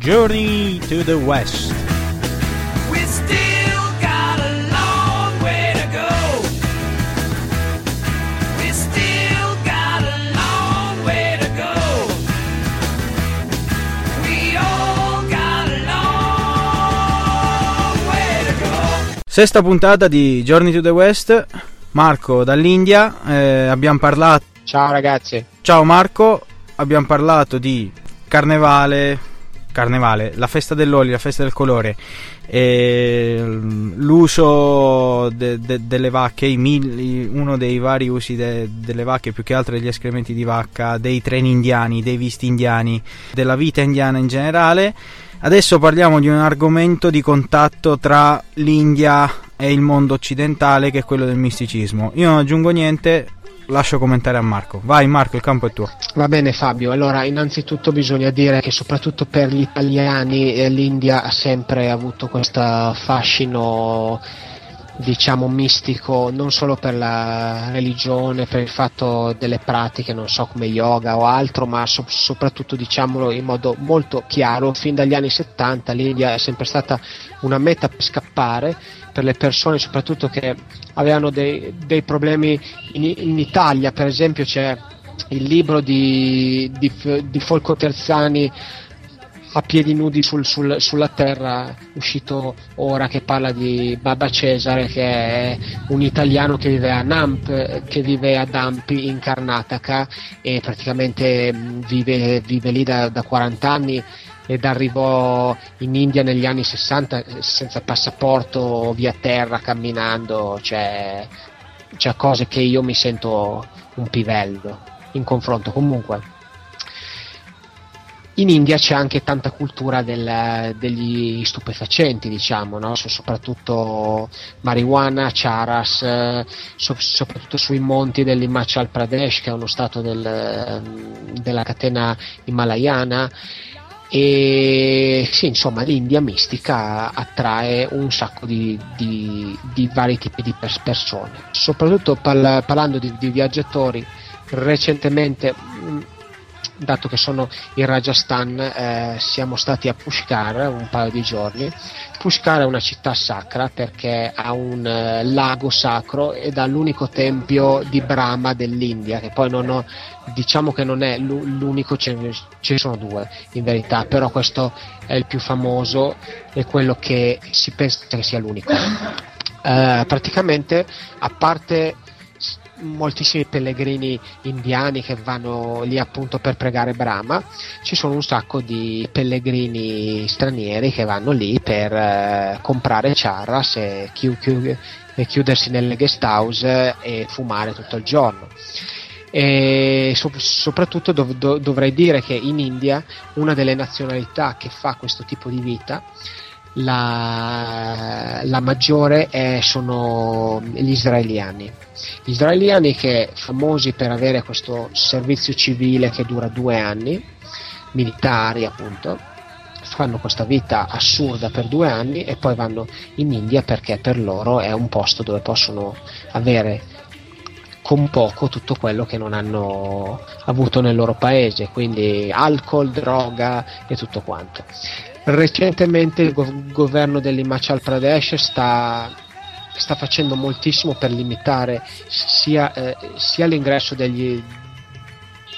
Journey to the West. We still got a long way to go. We still got a long way to go. We all got a long way to go. Sesta puntata di Journey to the West. Marco dall'India. eh, abbiamo parlato. Ciao ragazzi. Ciao Marco. Abbiamo parlato di carnevale. Carnevale, la festa dell'olio, la festa del colore. e l'uso de- de- delle vacche, i mil- uno dei vari usi de- delle vacche, più che altro degli escrementi di vacca, dei treni indiani, dei visti indiani, della vita indiana in generale. Adesso parliamo di un argomento di contatto tra l'India e il mondo occidentale, che è quello del misticismo. Io non aggiungo niente, lascio commentare a Marco. Vai Marco, il campo è tuo. Va bene Fabio, allora innanzitutto bisogna dire che soprattutto per gli italiani eh, l'India ha sempre avuto questo fascino diciamo mistico non solo per la religione, per il fatto delle pratiche, non so come yoga o altro, ma so- soprattutto diciamolo in modo molto chiaro, fin dagli anni 70 l'India è sempre stata una meta per scappare per le persone soprattutto che avevano dei, dei problemi in, in Italia, per esempio c'è il libro di, di, di Folco Terzani a piedi nudi sul- sul- sulla terra, uscito ora che parla di Baba Cesare, che è un italiano che vive a Namp, che vive ad Ampi in Karnataka e praticamente vive, vive lì da, da 40 anni ed arrivò in India negli anni 60 senza passaporto, via terra, camminando, cioè, cioè cose che io mi sento un pivello in confronto comunque. In India c'è anche tanta cultura del- degli stupefacenti, diciamo, no? So- soprattutto marijuana, charas, eh, so- soprattutto sui monti dell'Himachal Pradesh, che è uno stato del, ehm, della catena himalayana. E sì, insomma, l'India mistica attrae un sacco di, di- di vari tipi di pers- persone. Soprattutto parla- parlando di, di viaggiatori, recentemente, mh, dato che sono in Rajasthan, eh, siamo stati a Pushkar un paio di giorni. Pushkar è una città sacra perché ha un eh, lago sacro ed ha l'unico tempio di Brahma dell'India, che poi non ho, diciamo che non è l'u- l'unico, ce ne, sono due in verità, però questo è il più famoso e quello che si pensa che sia l'unico. Eh, praticamente, a parte moltissimi pellegrini indiani che vanno lì appunto per pregare Brahma, ci sono un sacco di pellegrini stranieri che vanno lì per eh, comprare charras e, chiu- chiu- e chiudersi nelle guest house e fumare tutto il giorno. E so- soprattutto dov- do- dovrei dire che in India una delle nazionalità che fa questo tipo di vita la, la maggiore è- sono gli israeliani. Gli israeliani che famosi per avere questo servizio civile che dura due anni, militari appunto, fanno questa vita assurda per due anni e poi vanno in India perché per loro è un posto dove possono avere con poco tutto quello che non hanno avuto nel loro paese, quindi alcol, droga e tutto quanto. Recentemente il gov- governo dell'Himachal Pradesh sta, sta facendo moltissimo per limitare sia, eh, sia l'ingresso degli,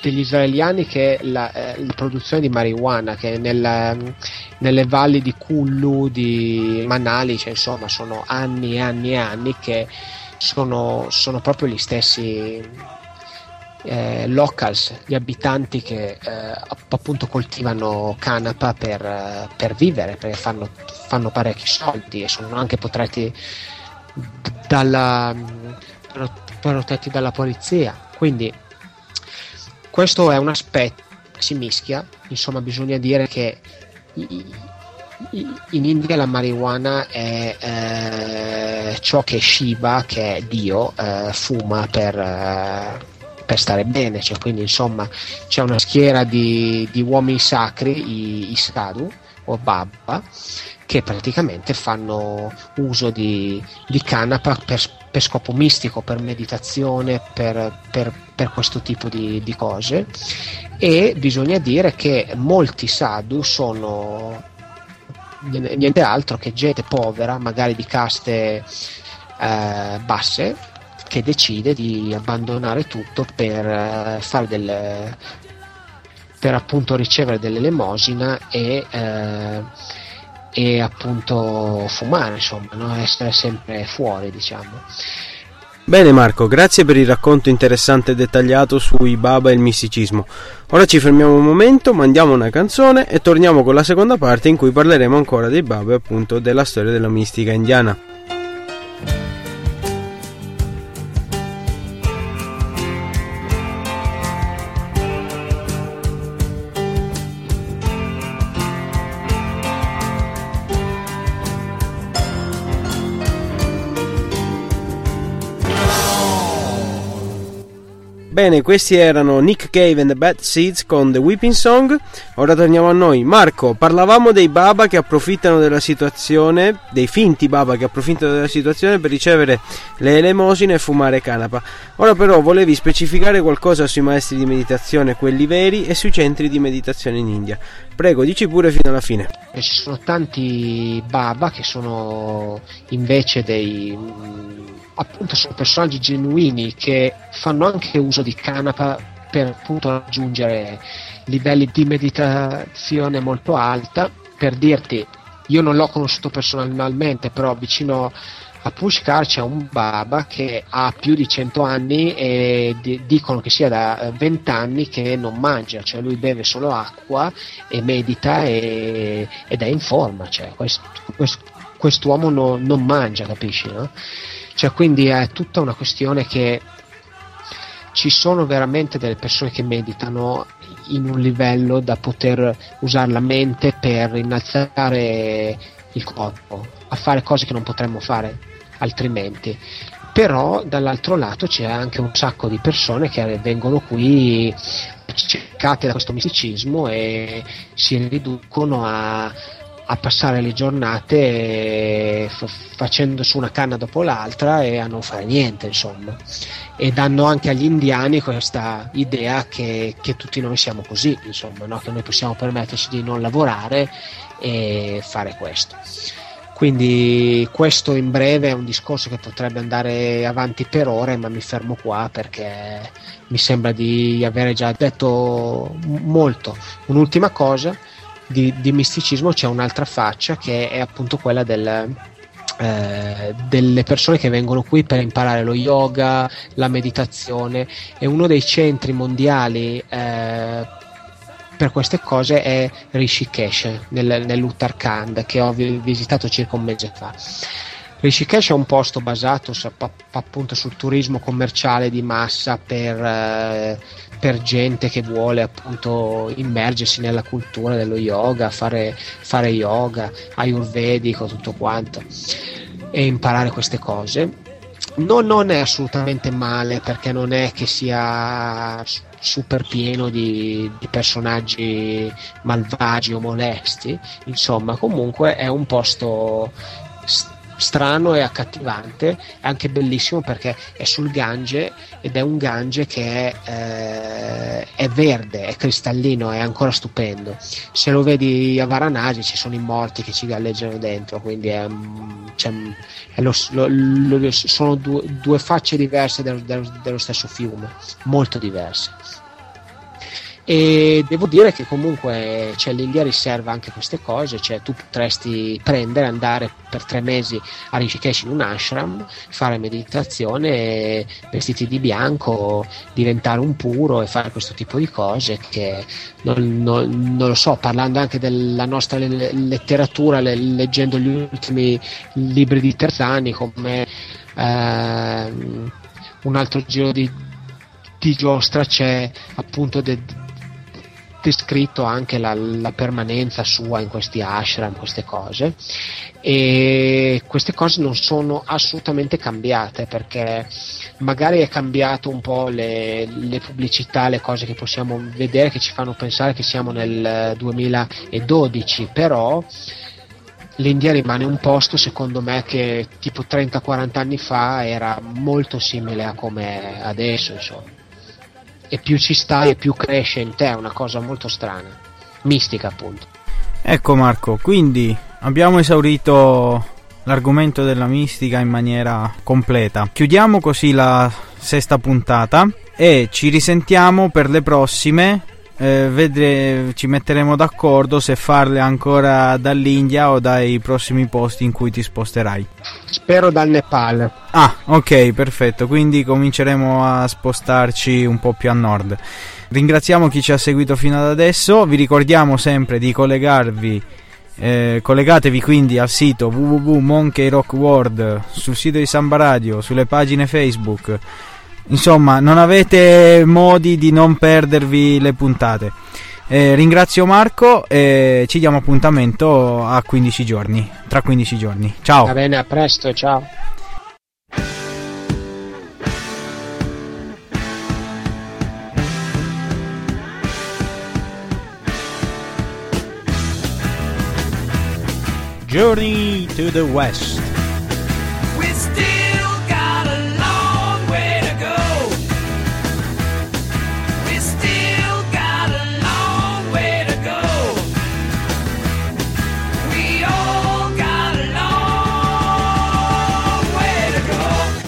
degli israeliani che la, eh, la produzione di marijuana che nel- nelle valli di Kullu, di Manali, cioè, insomma sono anni e anni e anni che sono, sono proprio gli stessi eh, locals, gli abitanti che eh, app- appunto coltivano canapa per, eh, per vivere, perché fanno, fanno parecchi soldi e sono anche protetti dalla, pro- protetti dalla polizia. Quindi questo è un aspetto che si mischia, insomma bisogna dire che in India la marijuana è eh, ciò che Shiva, che è Dio, eh, fuma per, eh, per stare bene, cioè, quindi insomma c'è una schiera di, di uomini sacri, i, i sadhu, o Baba che praticamente fanno uso di, di canapa per, per scopo mistico, per meditazione, per, per- per questo tipo di, di cose. E bisogna dire che molti sadhu sono niente altro che gente povera, magari di caste eh, basse, che decide di abbandonare tutto per eh, fare del per appunto ricevere dell'elemosina e, eh, e appunto fumare, insomma, no? essere sempre fuori, diciamo. Bene Marco, grazie per il racconto interessante e dettagliato sui Baba e il misticismo. Ora ci fermiamo un momento, mandiamo una canzone e torniamo con la seconda parte in cui parleremo ancora dei Baba e appunto della storia della mistica indiana. Bene, questi erano Nick Cave and the Bad Seeds con The Weeping Song. Ora torniamo a noi. Marco, parlavamo dei Baba che approfittano della situazione, dei finti Baba che approfittano della situazione per ricevere le elemosine e fumare canapa. Ora però volevi specificare qualcosa sui maestri di meditazione, quelli veri, e sui centri di meditazione in India. Prego, dici pure fino alla fine. E ci sono tanti Baba che sono invece dei mh, appunto sono personaggi genuini che fanno anche uso di canapa per appunto raggiungere livelli di meditazione molto alta. Per dirti, io non l'ho conosciuto personalmente, però vicino a Pushkar c'è un Baba che ha più di 100 anni e di- dicono che sia da eh, 20 anni che non mangia, cioè lui beve solo acqua e medita e- ed è in forma, cioè quest- quest- quest'uomo no- non mangia, capisci? No? Cioè, quindi è tutta una questione che ci sono veramente delle persone che meditano in un livello da poter usare la mente per innalzare il corpo, a fare cose che non potremmo fare altrimenti. Però dall'altro lato c'è anche un sacco di persone che vengono qui cercate da questo misticismo e si riducono a, a passare le giornate f- facendo su una canna dopo l'altra e a non fare niente, insomma. E danno anche agli indiani questa idea che, che tutti noi siamo così, insomma, no? che noi possiamo permetterci di non lavorare e fare questo. Quindi questo in breve è un discorso che potrebbe andare avanti per ore, ma mi fermo qua perché mi sembra di avere già detto molto. Un'ultima cosa, di, di misticismo c'è un'altra faccia che è appunto quella del, eh, delle persone che vengono qui per imparare lo yoga, la meditazione e uno dei centri mondiali eh, per queste cose è Rishikesh nel, nell'Uttarakhand che ho vi- visitato circa un mese fa. Rishikesh è un posto basato appunto sul turismo commerciale di massa per, eh, per gente che vuole appunto immergersi nella cultura dello yoga, fare, fare yoga, ayurvedico, tutto quanto e imparare queste cose. No, non è assolutamente male perché non è che sia super pieno di, di personaggi malvagi o molesti, insomma comunque è un posto s- strano e accattivante, è anche bellissimo perché è sul Gange ed è un Gange che è, eh, è verde, è cristallino, è ancora stupendo. Se lo vedi a Varanasi ci sono i morti che ci galleggiano dentro, quindi è, c'è- è lo- lo- lo- sono due, due facce diverse dello- dello stesso fiume, molto diverse. E devo dire che comunque cioè, l'India riserva anche queste cose, cioè tu potresti prendere, andare per tre mesi a Rishikesh in un ashram, fare meditazione, vestiti di bianco, diventare un puro e fare questo tipo di cose che non, non- non lo so, parlando anche della nostra le- letteratura, le- leggendo gli ultimi libri di Terzani come ehm, un altro giro di, di giostra c'è appunto de- descritto anche la, la permanenza sua in questi ashram, queste cose. E queste cose non sono assolutamente cambiate perché magari è cambiato un po' le, le pubblicità, le cose che possiamo vedere che ci fanno pensare che siamo nel 2012, però l'India rimane un posto secondo me che tipo 30-40 anni fa era molto simile a come è adesso insomma e più ci stai e più cresce in te è una cosa molto strana mistica appunto Ecco Marco, quindi abbiamo esaurito l'argomento della mistica in maniera completa. Chiudiamo così la sesta puntata e ci risentiamo per le prossime. Eh, vedre- ci metteremo d'accordo se farle ancora dall'India o dai prossimi posti in cui ti sposterai. spero dal Nepal Ah, ok, perfetto. Quindi cominceremo a spostarci un po' più a nord. Ringraziamo chi ci ha seguito fino ad adesso. Vi ricordiamo sempre di collegarvi. eh, collegatevi quindi al sito www.monkeyrockworld sul sito di Samba Radio, sulle pagine Facebook. Insomma, non avete modi di non perdervi le puntate. Eh, ringrazio Marco e ci diamo appuntamento a 15 giorni. Tra 15 giorni. Ciao. va bene a presto ciao Journey to the West.